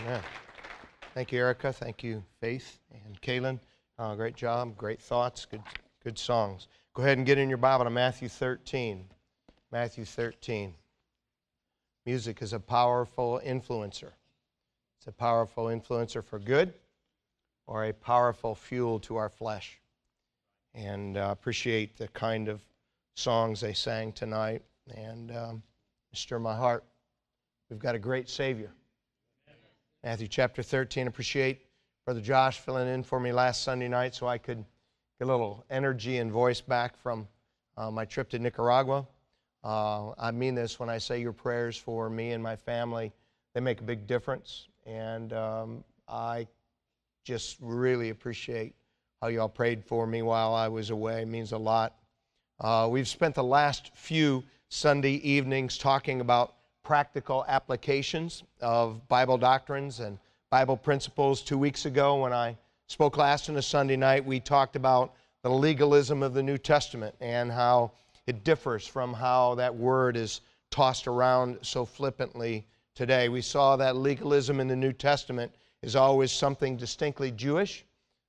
Amen. Thank you, Erica. Thank you, Faith and Kaylin. Uh, great job, great thoughts, good, good songs. Go ahead and get in your Bible to Matthew 13. Matthew 13. Music is a powerful influencer. It's a powerful influencer for good or a powerful fuel to our flesh. And uh, appreciate the kind of songs they sang tonight and um, stir my heart. We've got a great Savior. Matthew chapter 13. Appreciate Brother Josh filling in for me last Sunday night so I could get a little energy and voice back from uh, my trip to Nicaragua. Uh, I mean this when I say your prayers for me and my family, they make a big difference. And um, I just really appreciate how y'all prayed for me while I was away. It means a lot. Uh, we've spent the last few Sunday evenings talking about practical applications of Bible doctrines and Bible principles. Two weeks ago, when I spoke last on a Sunday night, we talked about the legalism of the New Testament and how it differs from how that word is tossed around so flippantly today. We saw that legalism in the New Testament is always something distinctly Jewish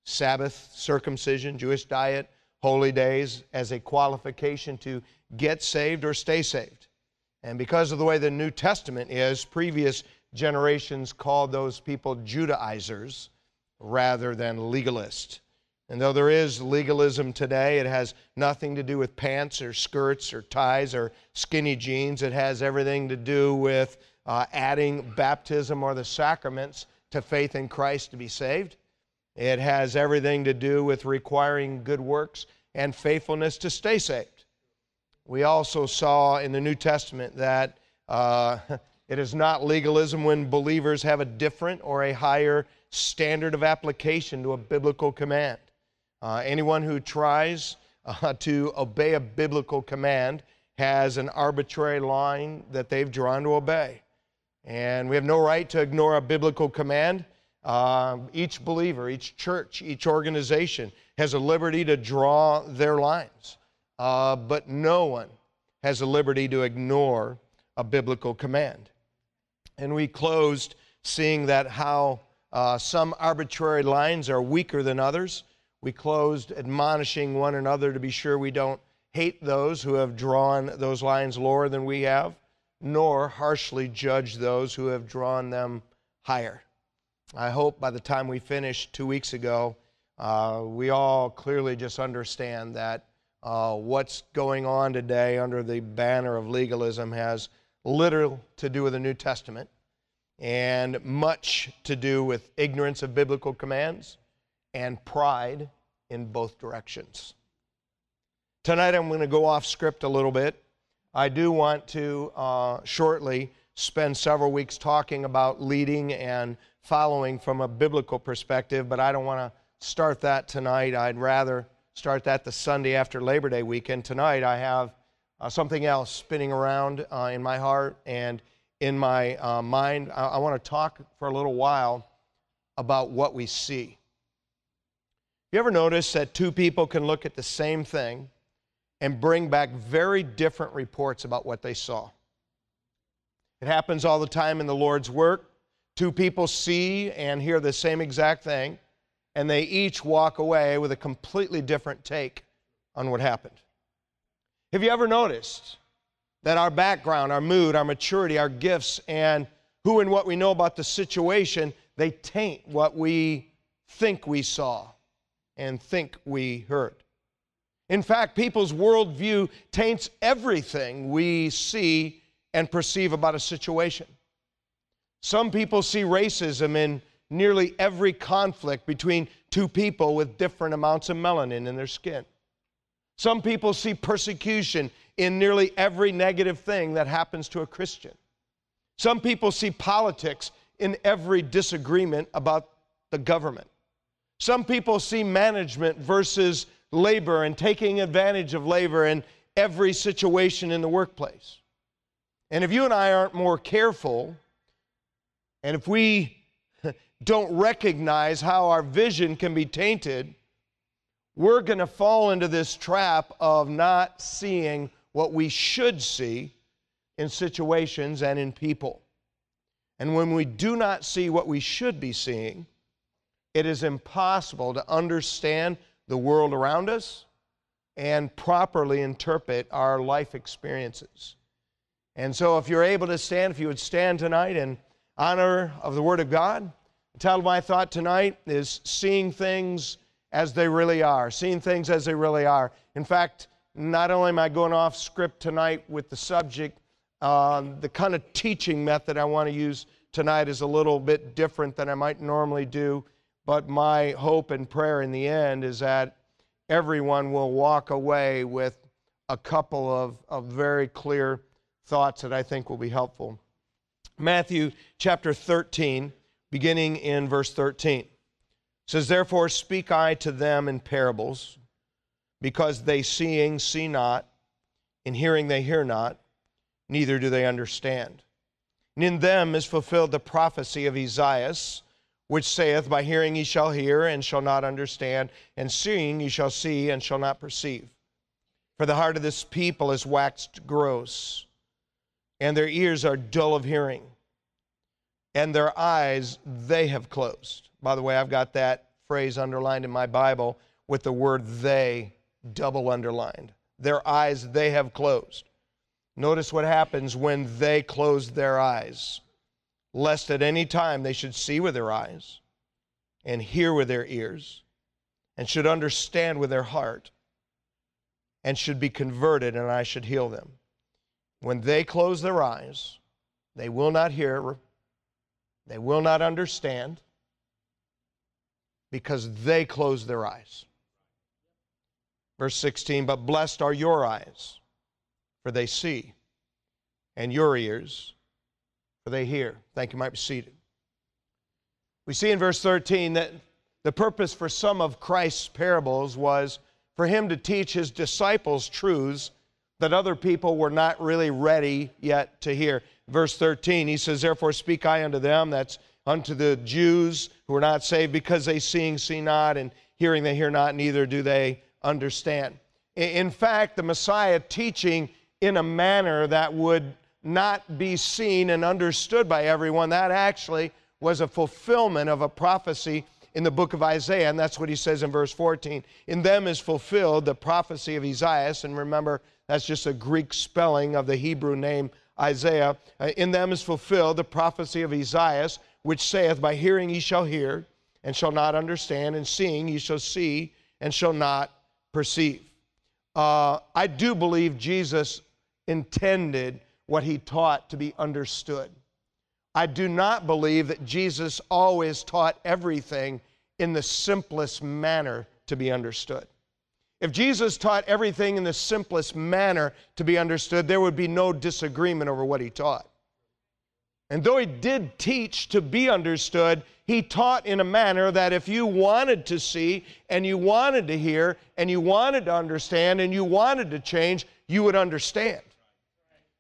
Sabbath, circumcision, Jewish diet, holy days as a qualification to get saved or stay saved. And because of the way the New Testament is, previous generations called those people Judaizers rather than legalists. And though there is legalism today, it has nothing to do with pants or skirts or ties or skinny jeans. It has everything to do with uh, adding baptism or the sacraments to faith in Christ to be saved. It has everything to do with requiring good works and faithfulness to stay saved we also saw in the New Testament that uh, it is not legalism when believers have a different or a higher standard of application to a biblical command. Uh, anyone who tries uh, to obey a biblical command has an arbitrary line that they've drawn to obey. And we have no right to ignore a biblical command. Uh, each believer, each church, each organization has a liberty to draw their lines uh, but no one has the liberty to ignore a biblical command. And we closed seeing that how uh, some arbitrary lines are weaker than others. We closed admonishing one another to be sure we don't hate those who have drawn those lines lower than we have, nor harshly judge those who have drawn them higher. I hope by the time we finish two weeks ago, uh, we all clearly just understand that uh, what's going on today under the banner of legalism has little to do with the New Testament and much to do with ignorance of biblical commands and pride in both directions. Tonight I'm going to go off script a little bit. I do want to uh, shortly spend several weeks talking about leading and following from a biblical perspective, but I don't want to start that tonight. I'd rather start that the Sunday after Labor Day weekend. Tonight, I have uh, something else spinning around uh, in my heart and in my uh, mind. I, I want to talk for a little while about what we see. You ever notice that two people can look at the same thing and bring back very different reports about what they saw? It happens all the time in the Lord's work. Two people see and hear the same exact thing, and they each walk away with a completely different take on what happened. Have you ever noticed that our background, our mood, our maturity, our gifts, and who and what we know about the situation, they taint what we think we saw and think we heard? In fact, people's worldview taints everything we see and perceive about a situation. Some people see racism in nearly every conflict between two people with different amounts of melanin in their skin. Some people see persecution in nearly every negative thing that happens to a Christian. Some people see politics in every disagreement about the government. Some people see management versus labor and taking advantage of labor in every situation in the workplace. And if you and I aren't more careful, and if we don't recognize how our vision can be tainted, we're going to fall into this trap of not seeing what we should see in situations and in people. And when we do not see what we should be seeing, it is impossible to understand the world around us and properly interpret our life experiences. And so, if you're able to stand, if you would stand tonight in honor of the Word of God, the title of my thought tonight is Seeing Things as They Really Are. Seeing Things as They Really Are. In fact, not only am I going off script tonight with the subject, uh, the kind of teaching method I want to use tonight is a little bit different than I might normally do. But my hope and prayer in the end is that everyone will walk away with a couple of, of very clear thoughts that I think will be helpful. Matthew chapter 13, beginning in verse 13, says, Therefore speak I to them in parables, because they seeing see not, and hearing they hear not, neither do they understand. And in them is fulfilled the prophecy of Esaias which saith, By hearing ye shall hear and shall not understand, and seeing ye shall see and shall not perceive. For the heart of this people is waxed gross, and their ears are dull of hearing, and their eyes they have closed. By the way, I've got that phrase underlined in my Bible with the word they double underlined. Their eyes they have closed. Notice what happens when they close their eyes lest at any time they should see with their eyes and hear with their ears and should understand with their heart and should be converted and I should heal them. When they close their eyes, they will not hear, they will not understand because they close their eyes. Verse 16, but blessed are your eyes, for they see, and your ears, for they hear. Thank you. might be seated. We see in verse 13 that the purpose for some of Christ's parables was for him to teach his disciples truths that other people were not really ready yet to hear. Verse 13, he says, Therefore speak I unto them, that's unto the Jews who are not saved, because they seeing see not, and hearing they hear not, neither do they understand. In fact, the Messiah teaching in a manner that would not be seen and understood by everyone. That actually was a fulfillment of a prophecy in the book of Isaiah, and that's what he says in verse 14. In them is fulfilled the prophecy of Esaias, and remember, that's just a Greek spelling of the Hebrew name Isaiah. Uh, in them is fulfilled the prophecy of Esaias, which saith, By hearing ye shall hear, and shall not understand, and seeing ye shall see, and shall not perceive. Uh, I do believe Jesus intended what he taught to be understood. I do not believe that Jesus always taught everything in the simplest manner to be understood. If Jesus taught everything in the simplest manner to be understood, there would be no disagreement over what he taught. And though he did teach to be understood, he taught in a manner that if you wanted to see and you wanted to hear and you wanted to understand and you wanted to change, you would understand.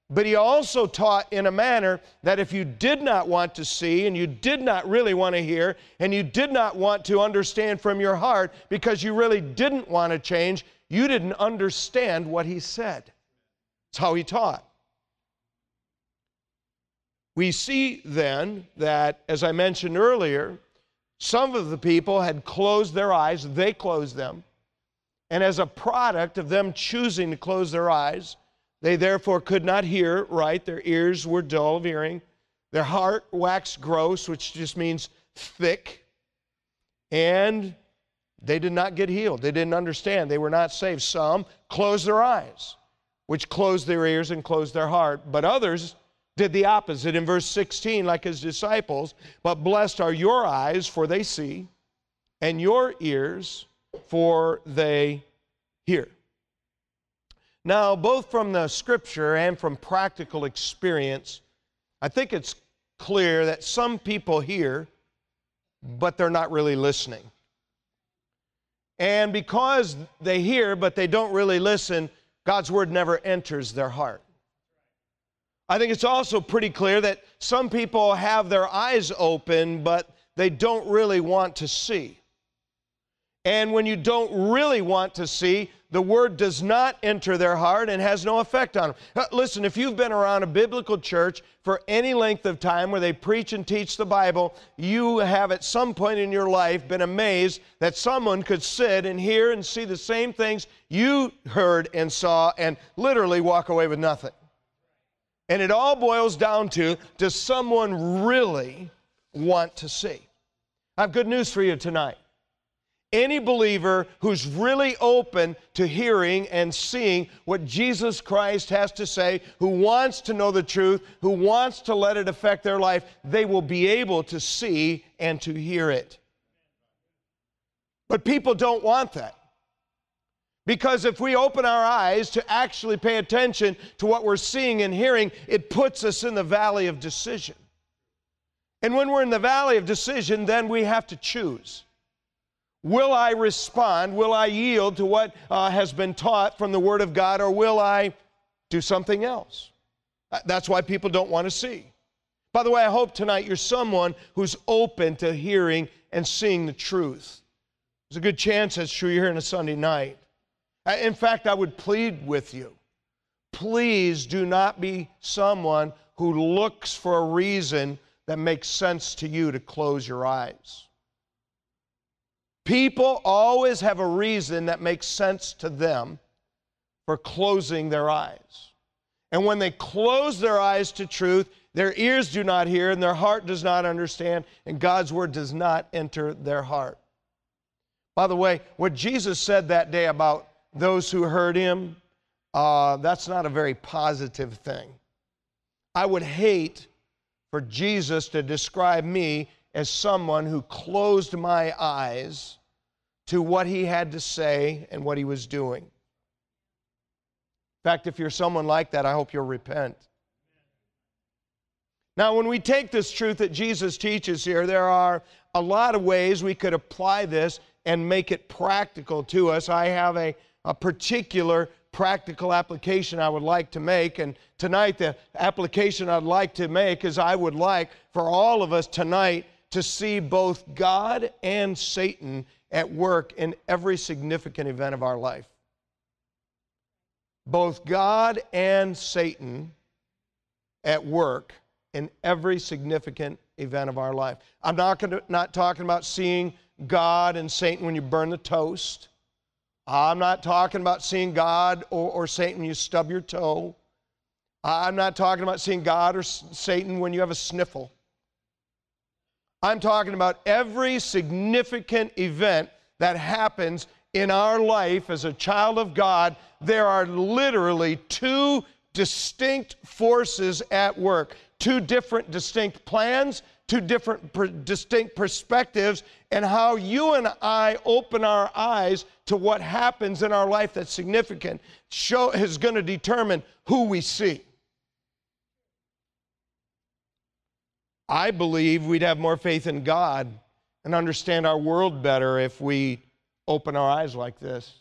But he also taught in a manner that if you did not want to see and you did not really want to hear and you did not want to understand from your heart because you really didn't want to change, you didn't understand what he said. It's how he taught. We see then that, as I mentioned earlier, some of the people had closed their eyes, they closed them. And as a product of them choosing to close their eyes, they therefore could not hear right, their ears were dull of hearing, their heart waxed gross, which just means thick, and they did not get healed. They didn't understand. They were not saved. Some closed their eyes, which closed their ears and closed their heart, but others did the opposite in verse 16, like his disciples. But blessed are your eyes, for they see, and your ears, for they hear. Now, both from the scripture and from practical experience, I think it's clear that some people hear, but they're not really listening. And because they hear, but they don't really listen, God's word never enters their heart. I think it's also pretty clear that some people have their eyes open, but they don't really want to see. And when you don't really want to see, the word does not enter their heart and has no effect on them. Uh, listen, if you've been around a biblical church for any length of time where they preach and teach the Bible, you have at some point in your life been amazed that someone could sit and hear and see the same things you heard and saw and literally walk away with nothing. And it all boils down to does someone really want to see? I have good news for you tonight any believer who's really open to hearing and seeing what Jesus Christ has to say, who wants to know the truth, who wants to let it affect their life, they will be able to see and to hear it. But people don't want that. Because if we open our eyes to actually pay attention to what we're seeing and hearing, it puts us in the valley of decision. And when we're in the valley of decision, then we have to choose. Will I respond? Will I yield to what uh, has been taught from the Word of God, or will I do something else? Uh, that's why people don't want to see. By the way, I hope tonight you're someone who's open to hearing and seeing the truth. There's a good chance that's true you're here on a Sunday night. Uh, in fact, I would plead with you please do not be someone who looks for a reason that makes sense to you to close your eyes. People always have a reason that makes sense to them for closing their eyes. And when they close their eyes to truth, their ears do not hear and their heart does not understand, and God's word does not enter their heart. By the way, what Jesus said that day about those who heard him, uh, that's not a very positive thing. I would hate for Jesus to describe me as someone who closed my eyes to what he had to say and what he was doing. In fact, if you're someone like that, I hope you'll repent. Now, when we take this truth that Jesus teaches here, there are a lot of ways we could apply this and make it practical to us. I have a, a particular practical application I would like to make. And tonight, the application I'd like to make is I would like for all of us tonight to see both God and Satan at work in every significant event of our life. Both God and Satan at work in every significant event of our life. I'm not, gonna, not talking about seeing God and Satan when you burn the toast. I'm not talking about seeing God or, or Satan when you stub your toe. I'm not talking about seeing God or Satan when you have a sniffle. I'm talking about every significant event that happens in our life as a child of God. There are literally two distinct forces at work, two different distinct plans, two different per- distinct perspectives, and how you and I open our eyes to what happens in our life that's significant show, is going to determine who we see. I believe we'd have more faith in God and understand our world better if we open our eyes like this.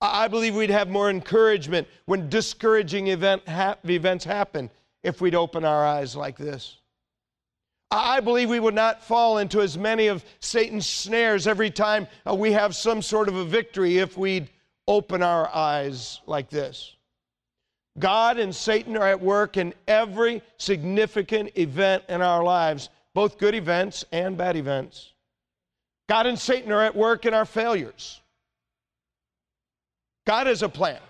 I believe we'd have more encouragement when discouraging event ha- events happen if we'd open our eyes like this. I believe we would not fall into as many of Satan's snares every time uh, we have some sort of a victory if we'd open our eyes like this. God and Satan are at work in every significant event in our lives, both good events and bad events. God and Satan are at work in our failures. God has a plan.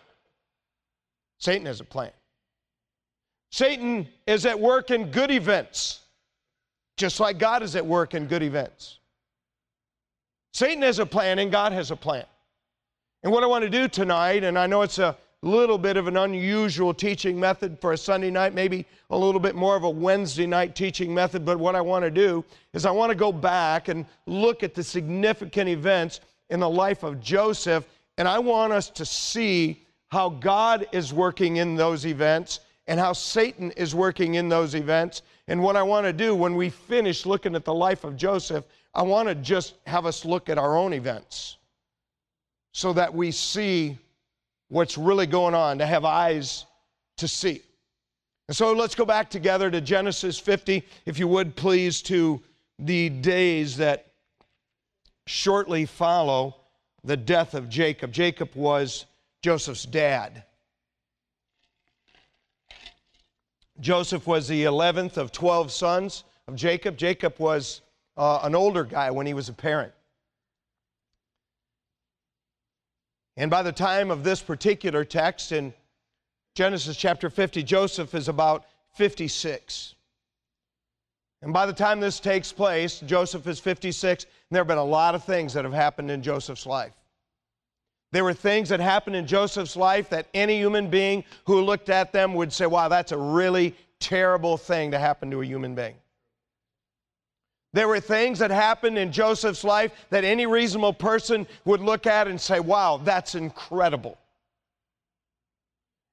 Satan has a plan. Satan is at work in good events, just like God is at work in good events. Satan has a plan and God has a plan. And what I want to do tonight, and I know it's a little bit of an unusual teaching method for a Sunday night, maybe a little bit more of a Wednesday night teaching method. But what I want to do is I want to go back and look at the significant events in the life of Joseph, and I want us to see how God is working in those events and how Satan is working in those events. And what I want to do when we finish looking at the life of Joseph, I want to just have us look at our own events so that we see what's really going on, to have eyes to see. And so let's go back together to Genesis 50, if you would please, to the days that shortly follow the death of Jacob. Jacob was Joseph's dad. Joseph was the 11th of 12 sons of Jacob. Jacob was uh, an older guy when he was a parent. And by the time of this particular text in Genesis chapter 50, Joseph is about 56. And by the time this takes place, Joseph is 56, and there have been a lot of things that have happened in Joseph's life. There were things that happened in Joseph's life that any human being who looked at them would say, wow, that's a really terrible thing to happen to a human being. There were things that happened in Joseph's life that any reasonable person would look at and say, wow, that's incredible.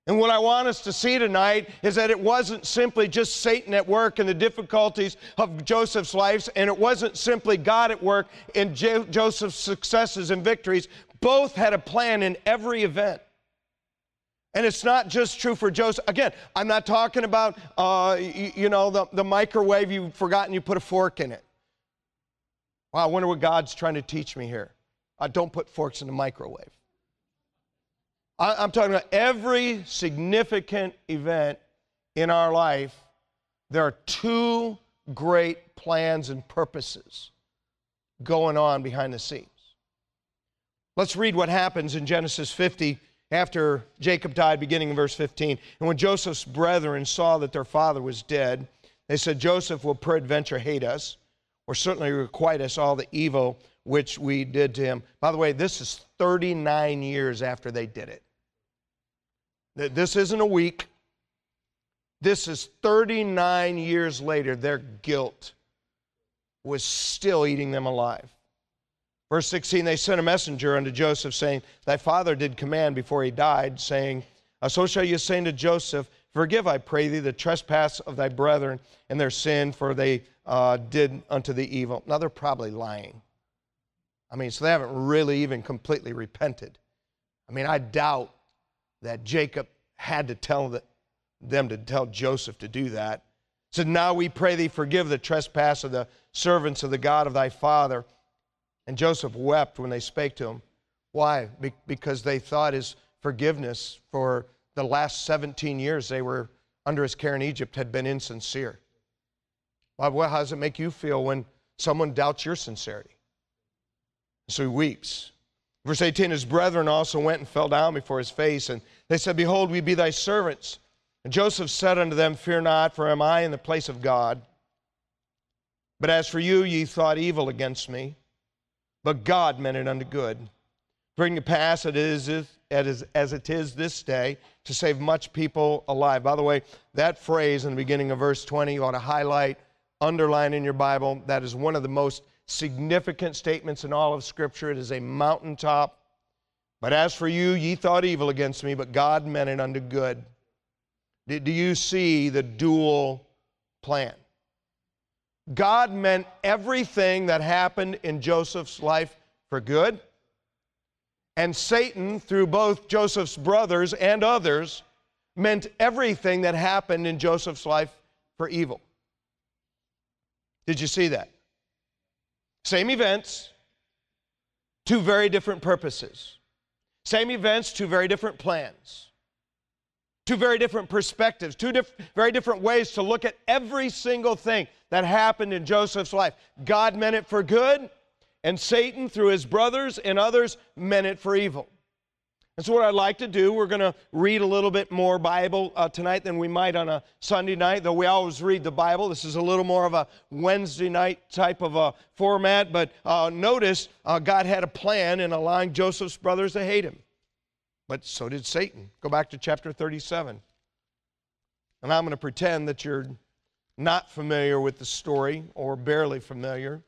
And what I want us to see tonight is that it wasn't simply just Satan at work in the difficulties of Joseph's life, and it wasn't simply God at work in jo- Joseph's successes and victories. Both had a plan in every event. And it's not just true for Joseph. Again, I'm not talking about, uh, you, you, know, the, the microwave you've forgotten you put a fork in it. Wow, I wonder what God's trying to teach me here. I don't put forks in the microwave. I, am talking about every significant event in our life, there are two great plans and purposes going on behind the scenes. Let's read what happens in Genesis 50 after Jacob died, beginning in verse 15. And when Joseph's brethren saw that their father was dead, they said, Joseph will peradventure hate us, or certainly requite us all the evil which we did to him. By the way, this is 39 years after they did it. This isn't a week. This is 39 years later. Their guilt was still eating them alive. Verse 16, they sent a messenger unto Joseph, saying, Thy father did command before he died, saying, So shall you say to Joseph, Forgive, I pray thee, the trespass of thy brethren and their sin, for they uh, did unto thee evil. Now they're probably lying. I mean, so they haven't really even completely repented. I mean, I doubt that Jacob had to tell the, them to tell Joseph to do that. Said, Now we pray thee, forgive the trespass of the servants of the God of thy father. And Joseph wept when they spake to him. Why? Be- because they thought his forgiveness for the last 17 years they were under his care in Egypt had been insincere. Well, how does it make you feel when someone doubts your sincerity? So he weeps. Verse 18 His brethren also went and fell down before his face, and they said, Behold, we be thy servants. And Joseph said unto them, Fear not, for am I in the place of God? But as for you, ye thought evil against me, but God meant it unto good. Bring to pass it is as it is this day to save much people alive. By the way, that phrase in the beginning of verse 20 you ought to highlight, underline in your Bible. That is one of the most significant statements in all of Scripture. It is a mountaintop. But as for you, ye thought evil against me, but God meant it unto good. Do you see the dual plan? God meant everything that happened in Joseph's life for good. And Satan, through both Joseph's brothers and others, meant everything that happened in Joseph's life for evil. Did you see that? Same events, two very different purposes. Same events, two very different plans. Two very different perspectives, two diff- very different ways to look at every single thing that happened in Joseph's life. God meant it for good, and Satan, through his brothers and others, meant it for evil. And so, what I'd like to do, we're going to read a little bit more Bible uh, tonight than we might on a Sunday night, though we always read the Bible. This is a little more of a Wednesday night type of a format. But uh, notice uh, God had a plan in allowing Joseph's brothers to hate him. But so did Satan. Go back to chapter 37. And I'm going to pretend that you're not familiar with the story or barely familiar.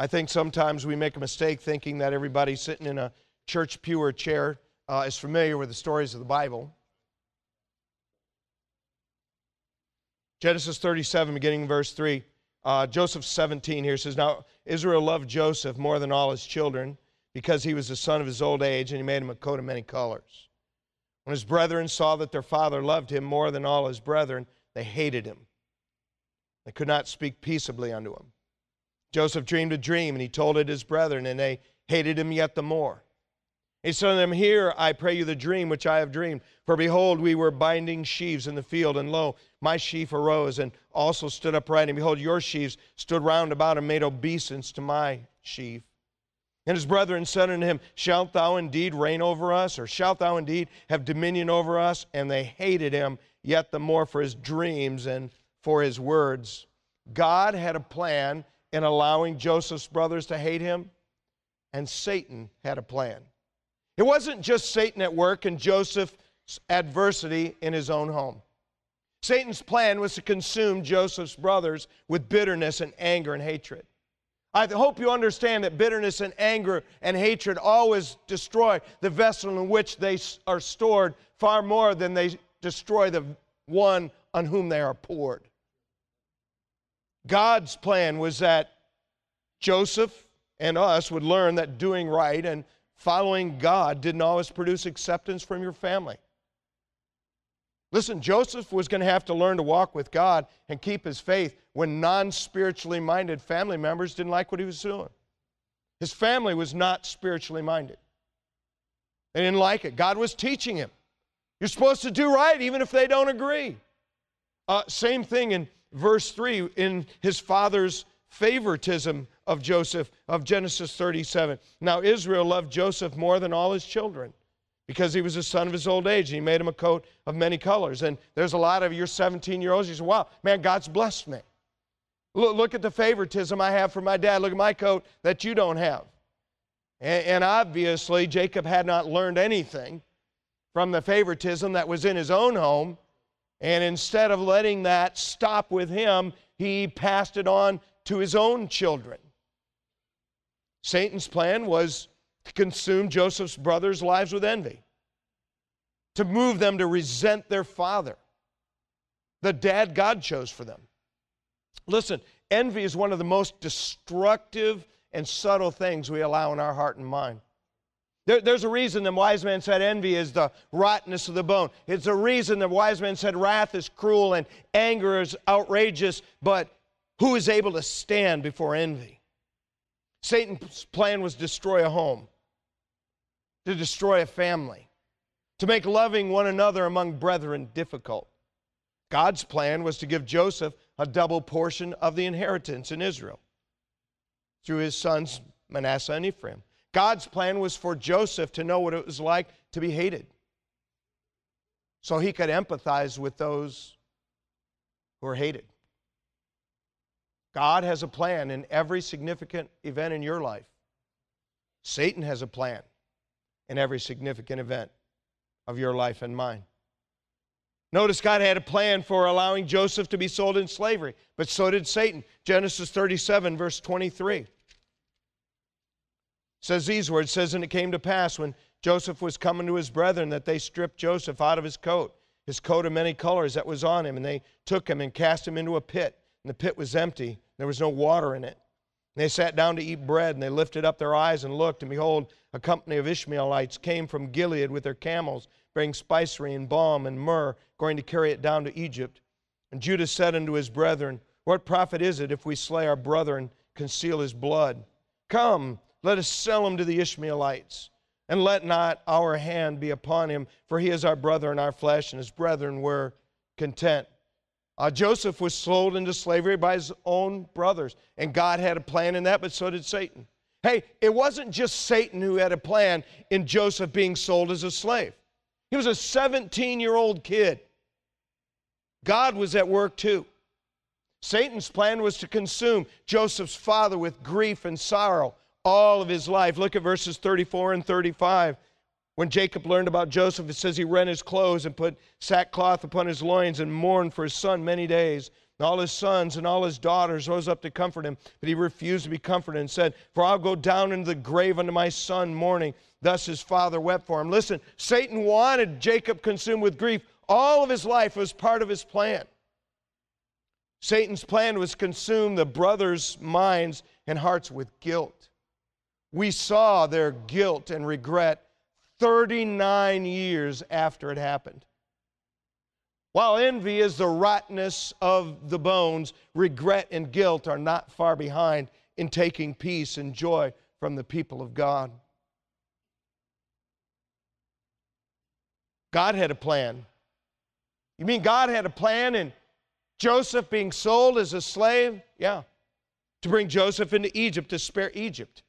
I think sometimes we make a mistake thinking that everybody sitting in a church pew or chair uh, is familiar with the stories of the Bible. Genesis 37, beginning verse 3. Uh, Joseph 17 here says, Now Israel loved Joseph more than all his children because he was the son of his old age, and he made him a coat of many colors. When his brethren saw that their father loved him more than all his brethren, they hated him. They could not speak peaceably unto him. Joseph dreamed a dream, and he told it his brethren, and they hated him yet the more. He said to them, Hear I pray you the dream which I have dreamed. For behold, we were binding sheaves in the field, and lo, my sheaf arose and also stood upright. And behold, your sheaves stood round about and made obeisance to my sheaf. And his brethren said unto him, Shalt thou indeed reign over us, or shalt thou indeed have dominion over us? And they hated him yet the more for his dreams and for his words. God had a plan in allowing Joseph's brothers to hate him, and Satan had a plan. It wasn't just Satan at work and Joseph's adversity in his own home. Satan's plan was to consume Joseph's brothers with bitterness and anger and hatred. I hope you understand that bitterness and anger and hatred always destroy the vessel in which they are stored far more than they destroy the one on whom they are poured. God's plan was that Joseph and us would learn that doing right and following God didn't always produce acceptance from your family. Listen, Joseph was going to have to learn to walk with God and keep his faith when non spiritually minded family members didn't like what he was doing. His family was not spiritually minded, they didn't like it. God was teaching him. You're supposed to do right even if they don't agree. Uh, same thing in verse 3 in his father's favoritism of Joseph of Genesis 37. Now, Israel loved Joseph more than all his children because he was the son of his old age and he made him a coat of many colors. And there's a lot of your 17 year olds, you say, wow, man, God's blessed me. Look, look, at the favoritism I have for my dad. Look at my coat that you don't have. And, and obviously, Jacob had not learned anything from the favoritism that was in his own home. And instead of letting that stop with him, he passed it on to his own children. Satan's plan was to consume Joseph's brothers' lives with envy, to move them to resent their father, the dad God chose for them. Listen, envy is one of the most destructive and subtle things we allow in our heart and mind. There, there's a reason the wise man said envy is the rottenness of the bone. It's a reason the wise man said wrath is cruel and anger is outrageous, but who is able to stand before envy? Satan's plan was destroy a home, to destroy a family, to make loving one another among brethren difficult. God's plan was to give Joseph a double portion of the inheritance in Israel through his sons Manasseh and Ephraim. God's plan was for Joseph to know what it was like to be hated so he could empathize with those who are hated. God has a plan in every significant event in your life. Satan has a plan in every significant event of your life and mine. Notice God had a plan for allowing Joseph to be sold in slavery, but so did Satan. Genesis 37, verse 23 says these words says and it came to pass when joseph was coming to his brethren that they stripped joseph out of his coat his coat of many colors that was on him and they took him and cast him into a pit and the pit was empty. There was no water in it. And they sat down to eat bread, and they lifted up their eyes and looked, and behold, a company of Ishmaelites came from Gilead with their camels, bearing spicery and balm and myrrh, going to carry it down to Egypt. And Judah said unto his brethren, What profit is it if we slay our brother and conceal his blood? Come, let us sell him to the Ishmaelites, and let not our hand be upon him, for he is our brother and our flesh, and his brethren were content. Uh, Joseph was sold into slavery by his own brothers, and God had a plan in that, but so did Satan. Hey, it wasn't just Satan who had a plan in Joseph being sold as a slave. He was a 17 year old kid. God was at work too. Satan's plan was to consume Joseph's father with grief and sorrow all of his life. Look at verses 34 and 35. When Jacob learned about Joseph, it says he rent his clothes and put sackcloth upon his loins and mourned for his son many days. And all his sons and all his daughters rose up to comfort him, but he refused to be comforted and said, For I'll go down into the grave unto my son mourning. Thus his father wept for him. Listen, Satan wanted Jacob consumed with grief. All of his life was part of his plan. Satan's plan was consume the brothers' minds and hearts with guilt. We saw their guilt and regret 39 years after it happened. While envy is the rottenness of the bones, regret and guilt are not far behind in taking peace and joy from the people of God. God had a plan. You mean God had a plan in Joseph being sold as a slave? Yeah. To bring Joseph into Egypt to spare Egypt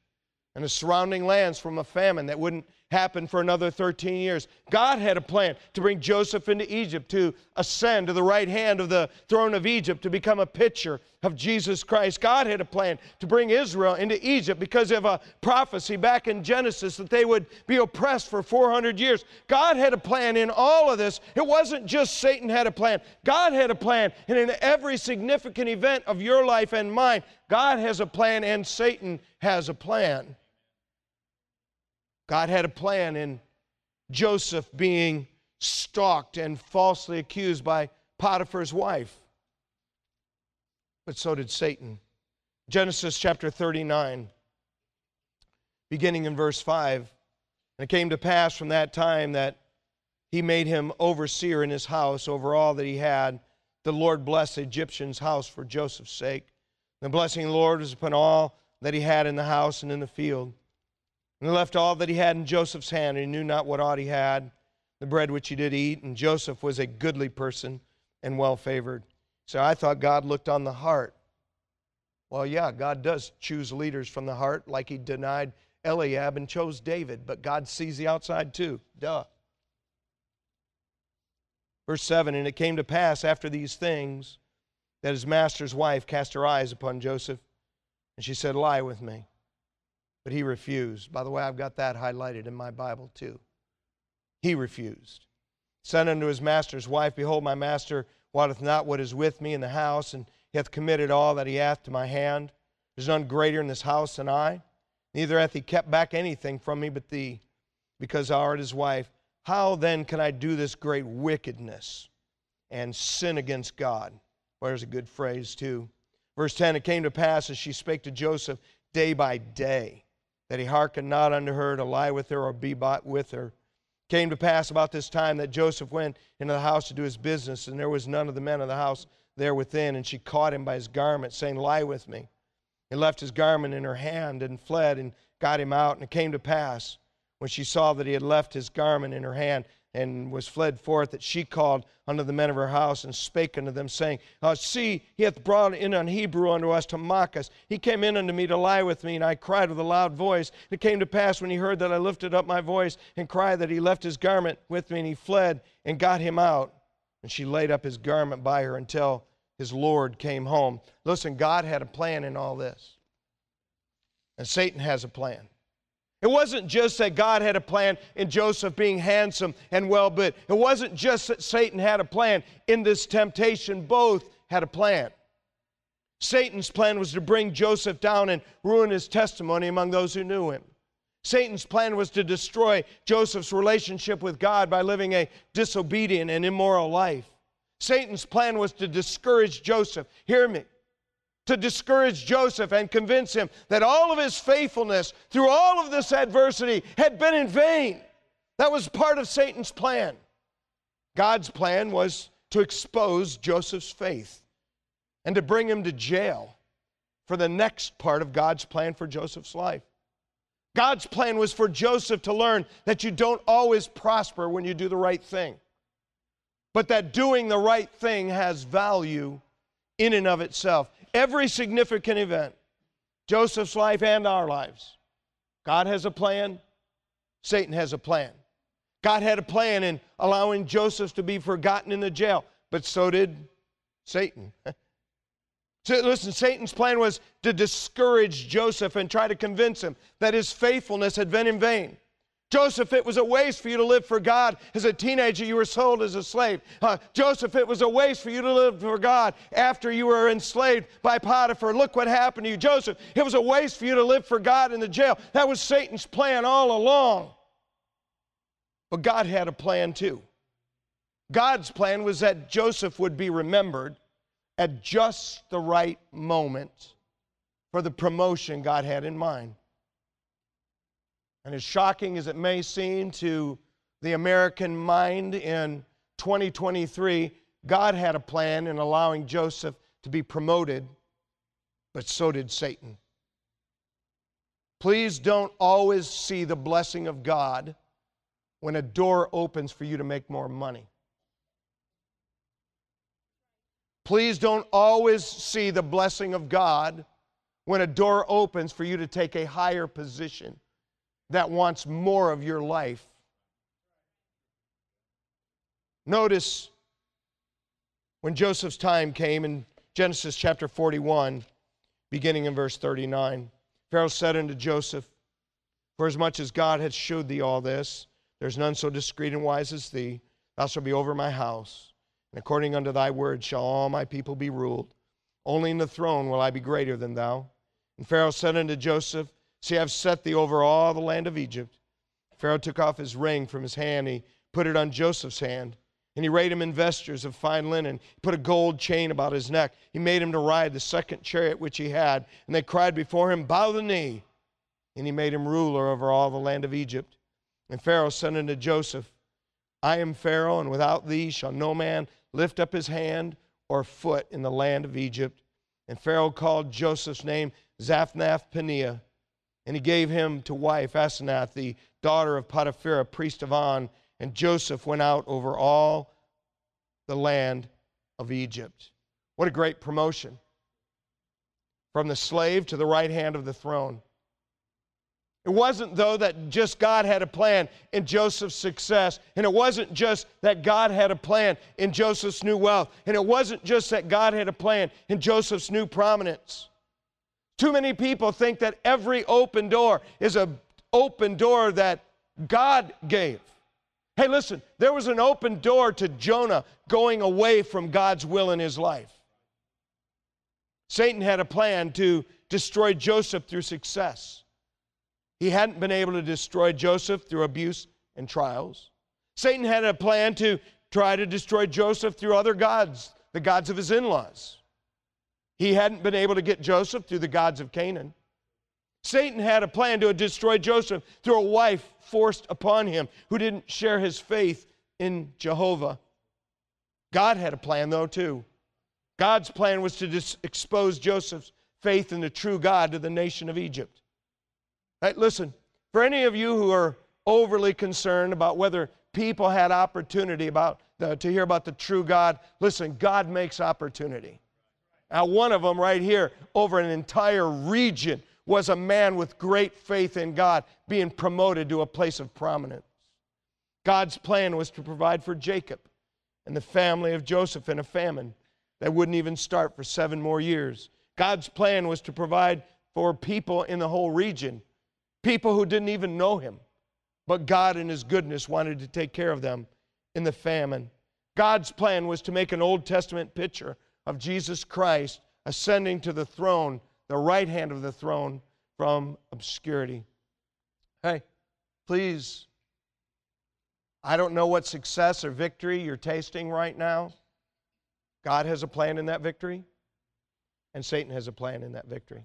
and the surrounding lands from a famine that wouldn't happen for another 13 years. God had a plan to bring Joseph into Egypt, to ascend to the right hand of the throne of Egypt, to become a picture of Jesus Christ. God had a plan to bring Israel into Egypt because of a prophecy back in Genesis that they would be oppressed for 400 years. God had a plan in all of this. It wasn't just Satan had a plan, God had a plan. And in every significant event of your life and mine, God has a plan and Satan has a plan. God had a plan in Joseph being stalked and falsely accused by Potiphar's wife. But so did Satan. Genesis chapter 39, beginning in verse 5. And it came to pass from that time that he made him overseer in his house over all that he had. The Lord blessed the Egyptian's house for Joseph's sake. The blessing of the Lord was upon all that he had in the house and in the field. And he left all that he had in Joseph's hand, and he knew not what ought he had, the bread which he did eat. And Joseph was a goodly person and well favored. So I thought God looked on the heart. Well, yeah, God does choose leaders from the heart, like he denied Eliab and chose David, but God sees the outside too. Duh. Verse 7 And it came to pass after these things that his master's wife cast her eyes upon Joseph, and she said, Lie with me. But he refused. By the way, I've got that highlighted in my Bible too. He refused. Said unto his master's wife, Behold, my master wotteth not what is with me in the house, and he hath committed all that he hath to my hand. There's none greater in this house than I. Neither hath he kept back anything from me but thee, because thou art his wife. How then can I do this great wickedness and sin against God? Well, there's a good phrase, too. Verse 10 It came to pass as she spake to Joseph day by day that he hearkened not unto her to lie with her or be bought with her. Came to pass about this time that Joseph went into the house to do his business, and there was none of the men of the house there within, and she caught him by his garment, saying, Lie with me. He left his garment in her hand and fled and got him out. And it came to pass, when she saw that he had left his garment in her hand, and was fled forth, that she called unto the men of her house and spake unto them, saying, uh, See, he hath brought in an Hebrew unto us to mock us. He came in unto me to lie with me, and I cried with a loud voice. And it came to pass when he heard that I lifted up my voice and cried that he left his garment with me, and he fled and got him out. And she laid up his garment by her until his Lord came home. Listen, God had a plan in all this, and Satan has a plan. It wasn't just that God had a plan in Joseph being handsome and well built. It wasn't just that Satan had a plan in this temptation. Both had a plan. Satan's plan was to bring Joseph down and ruin his testimony among those who knew him. Satan's plan was to destroy Joseph's relationship with God by living a disobedient and immoral life. Satan's plan was to discourage Joseph. Hear me to discourage Joseph and convince him that all of his faithfulness through all of this adversity had been in vain. That was part of Satan's plan. God's plan was to expose Joseph's faith and to bring him to jail for the next part of God's plan for Joseph's life. God's plan was for Joseph to learn that you don't always prosper when you do the right thing, but that doing the right thing has value in and of itself every significant event, Joseph's life and our lives. God has a plan, Satan has a plan. God had a plan in allowing Joseph to be forgotten in the jail, but so did Satan. so listen, Satan's plan was to discourage Joseph and try to convince him that his faithfulness had been in vain. Joseph, it was a waste for you to live for God. As a teenager, you were sold as a slave. Uh, Joseph, it was a waste for you to live for God after you were enslaved by Potiphar. Look what happened to you. Joseph, it was a waste for you to live for God in the jail. That was Satan's plan all along. But God had a plan too. God's plan was that Joseph would be remembered at just the right moment for the promotion God had in mind. And as shocking as it may seem to the American mind in 2023, God had a plan in allowing Joseph to be promoted, but so did Satan. Please don't always see the blessing of God when a door opens for you to make more money. Please don't always see the blessing of God when a door opens for you to take a higher position that wants more of your life. Notice when Joseph's time came in Genesis chapter 41, beginning in verse 39, Pharaoh said unto Joseph, For as much as God hath shewed thee all this, there's none so discreet and wise as thee. Thou shalt be over my house, and according unto thy word shall all my people be ruled. Only in the throne will I be greater than thou. And Pharaoh said unto Joseph, See, I've set thee over all the land of Egypt. Pharaoh took off his ring from his hand, he put it on Joseph's hand. And he arrayed him in vestures of fine linen. He put a gold chain about his neck. He made him to ride the second chariot which he had. And they cried before him, Bow the knee. And he made him ruler over all the land of Egypt. And Pharaoh said unto Joseph, I am Pharaoh, and without thee shall no man lift up his hand or foot in the land of Egypt. And Pharaoh called Joseph's name Zaphnath Paneah. And he gave him to wife Asenath, the daughter of Potiphera, priest of On and Joseph went out over all the land of Egypt. What a great promotion. From the slave to the right hand of the throne. It wasn't, though, that just God had a plan in Joseph's success. And it wasn't just that God had a plan in Joseph's new wealth. And it wasn't just that God had a plan in Joseph's new prominence. Too many people think that every open door is an open door that God gave. Hey, listen, there was an open door to Jonah going away from God's will in his life. Satan had a plan to destroy Joseph through success. He hadn't been able to destroy Joseph through abuse and trials. Satan had a plan to try to destroy Joseph through other gods, the gods of his in laws. He hadn't been able to get Joseph through the gods of Canaan. Satan had a plan to destroy Joseph through a wife forced upon him who didn't share his faith in Jehovah. God had a plan, though, too. God's plan was to dis- expose Joseph's faith in the true God to the nation of Egypt. Hey, listen, for any of you who are overly concerned about whether people had opportunity about the, to hear about the true God, listen, God makes opportunity. Now, one of them right here over an entire region was a man with great faith in God being promoted to a place of prominence. God's plan was to provide for Jacob and the family of Joseph in a famine that wouldn't even start for seven more years. God's plan was to provide for people in the whole region, people who didn't even know him. But God, in his goodness, wanted to take care of them in the famine. God's plan was to make an Old Testament picture of Jesus Christ ascending to the throne the right hand of the throne from obscurity. Hey, please, I don't know what success or victory you're tasting right now. God has a plan in that victory, and Satan has a plan in that victory.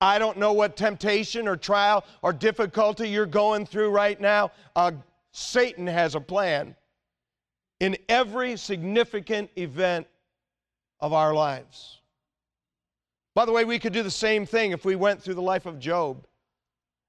I don't know what temptation or trial or difficulty you're going through right now. Uh, Satan has a plan in every significant event of our lives. By the way, we could do the same thing if we went through the life of Job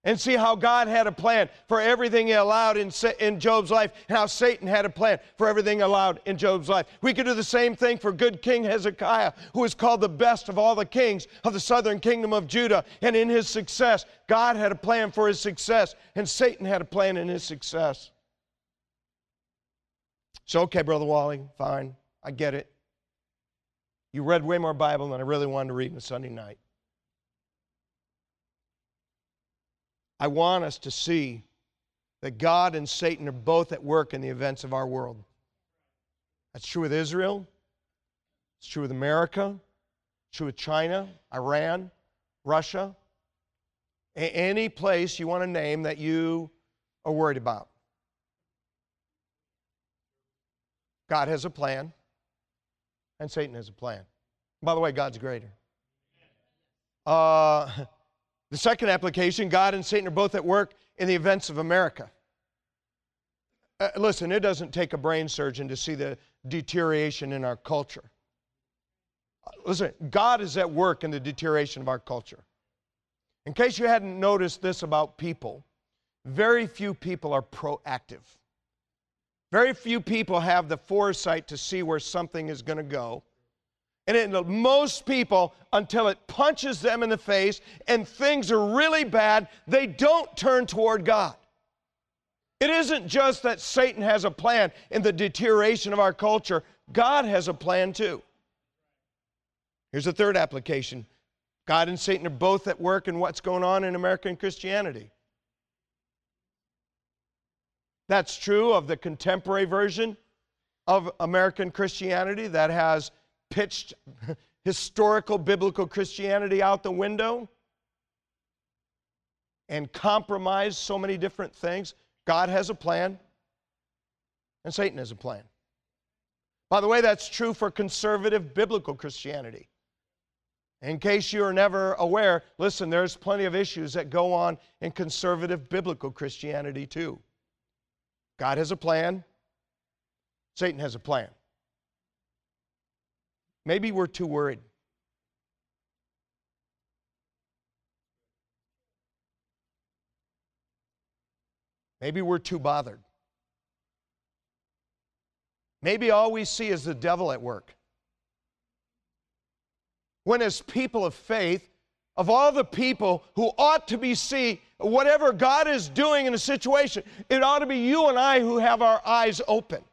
and see how God had a plan for everything He allowed in, in Job's life and how Satan had a plan for everything allowed in Job's life. We could do the same thing for good King Hezekiah, who was called the best of all the kings of the southern kingdom of Judah. And in his success, God had a plan for his success, and Satan had a plan in his success. So, okay, Brother Wally, fine, I get it. You read way more Bible than I really wanted to read on a Sunday night. I want us to see that God and Satan are both at work in the events of our world. That's true with Israel, it's true with America, it's true with China, Iran, Russia, any place you want to name that you are worried about. God has a plan and Satan has a plan. By the way, God's greater. Uh, the second application God and Satan are both at work in the events of America. Uh, listen, it doesn't take a brain surgeon to see the deterioration in our culture. Uh, listen, God is at work in the deterioration of our culture. In case you hadn't noticed this about people, very few people are proactive. Very few people have the foresight to see where something is going to go. And it, most people, until it punches them in the face and things are really bad, they don't turn toward God. It isn't just that Satan has a plan in the deterioration of our culture, God has a plan too. Here's a third application God and Satan are both at work in what's going on in American Christianity. That's true of the contemporary version of American Christianity that has pitched historical biblical Christianity out the window and compromised so many different things. God has a plan, and Satan has a plan. By the way, that's true for conservative biblical Christianity. In case you're never aware, listen, there's plenty of issues that go on in conservative biblical Christianity too. God has a plan, Satan has a plan. Maybe we're too worried. Maybe we're too bothered. Maybe all we see is the devil at work. When, as people of faith, of all the people who ought to be see whatever God is doing in a situation, it ought to be you and I who have our eyes open.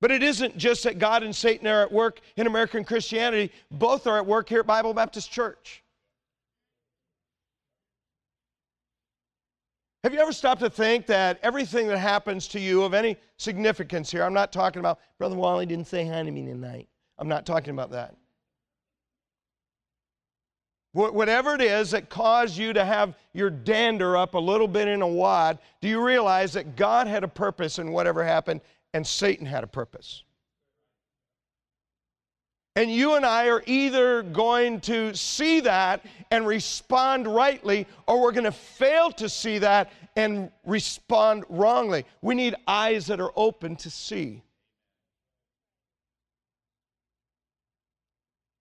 But it isn't just that God and Satan are at work in American Christianity, both are at work here at Bible Baptist Church. Have you ever stopped to think that everything that happens to you of any significance here, I'm not talking about, Brother Wally didn't say hi to me tonight. I'm not talking about that. Whatever it is that caused you to have your dander up a little bit in a wad, do you realize that God had a purpose in whatever happened and Satan had a purpose? And you and I are either going to see that and respond rightly, or we're going to fail to see that and respond wrongly. We need eyes that are open to see.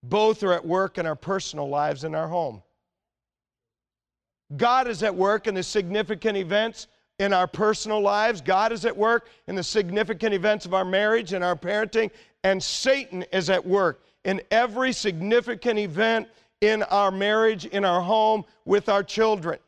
Both are at work in our personal lives and our home. God is at work in the significant events in our personal lives. God is at work in the significant events of our marriage and our parenting. And Satan is at work in every significant event in our marriage, in our home, with our children.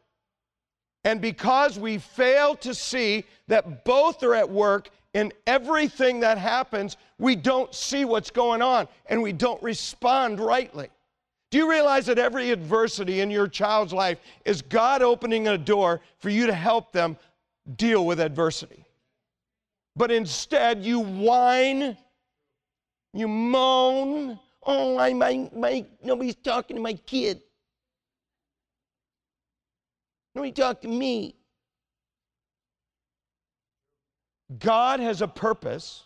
And because we fail to see that both are at work in everything that happens, we don't see what's going on and we don't respond rightly. Do you realize that every adversity in your child's life is God opening a door for you to help them deal with adversity? But instead, you whine, you moan. Oh, I, my, my, nobody's talking to my kid. Nobody talk to me. God has a purpose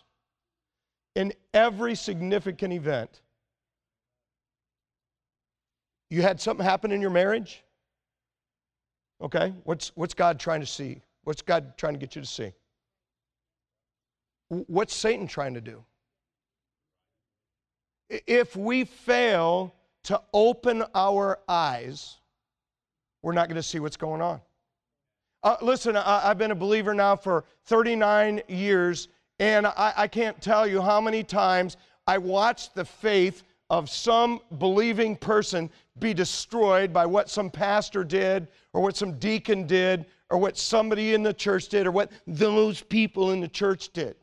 in every significant event. You had something happen in your marriage? Okay, what's, what's God trying to see? What's God trying to get you to see? What's Satan trying to do? If we fail to open our eyes, we're not going to see what's going on. Uh, listen, I, have been a believer now for 39 years, and I, I can't tell you how many times I watched the faith of some believing person be destroyed by what some pastor did, or what some deacon did, or what somebody in the church did, or what those people in the church did.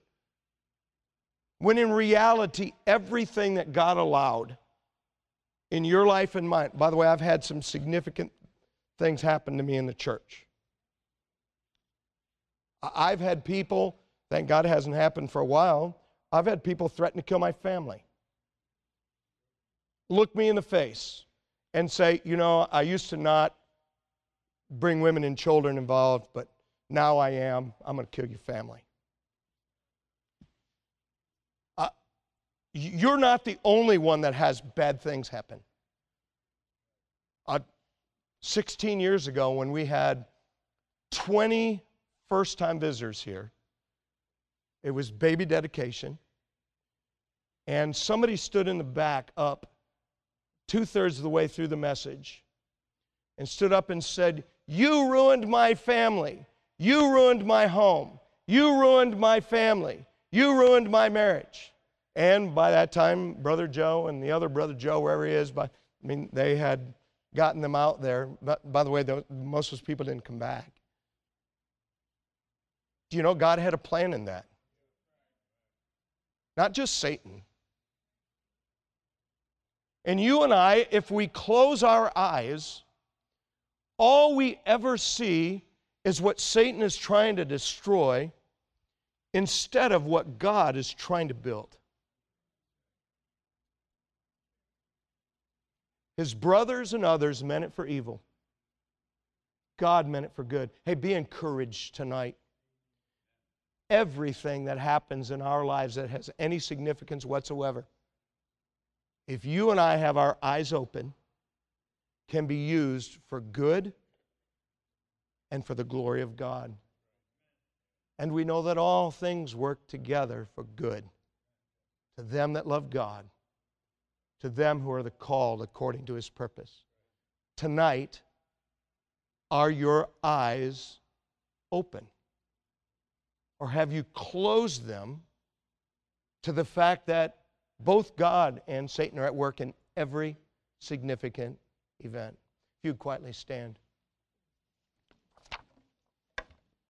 When in reality, everything that God allowed in your life and mine, by the way, I've had some significant things happen to me in the church. I've had people, thank God it hasn't happened for a while, I've had people threaten to kill my family. Look me in the face and say, you know, I used to not bring women and children involved, but now I am. I'm going to kill your family. Uh, you're not the only one that has bad things happen. Uh, 16 years ago, when we had 20 first time visitors here. It was baby dedication. And somebody stood in the back up two thirds of the way through the message and stood up and said, You ruined my family. You ruined my home. You ruined my family. You ruined my marriage. And by that time, Brother Joe and the other Brother Joe, wherever he is, by, I mean, they had gotten them out there. But by the way, most of those people didn't come back. Do you know God had a plan in that? Not just Satan. And you and I, if we close our eyes, all we ever see is what Satan is trying to destroy instead of what God is trying to build. His brothers and others meant it for evil. God meant it for good. Hey, be encouraged tonight. Everything that happens in our lives that has any significance whatsoever, if you and I have our eyes open, can be used for good and for the glory of God. And we know that all things work together for good to them that love God, to them who are the called according to his purpose. Tonight, are your eyes open? Or have you closed them to the fact that both God and Satan are at work in every significant event? If you quietly stand.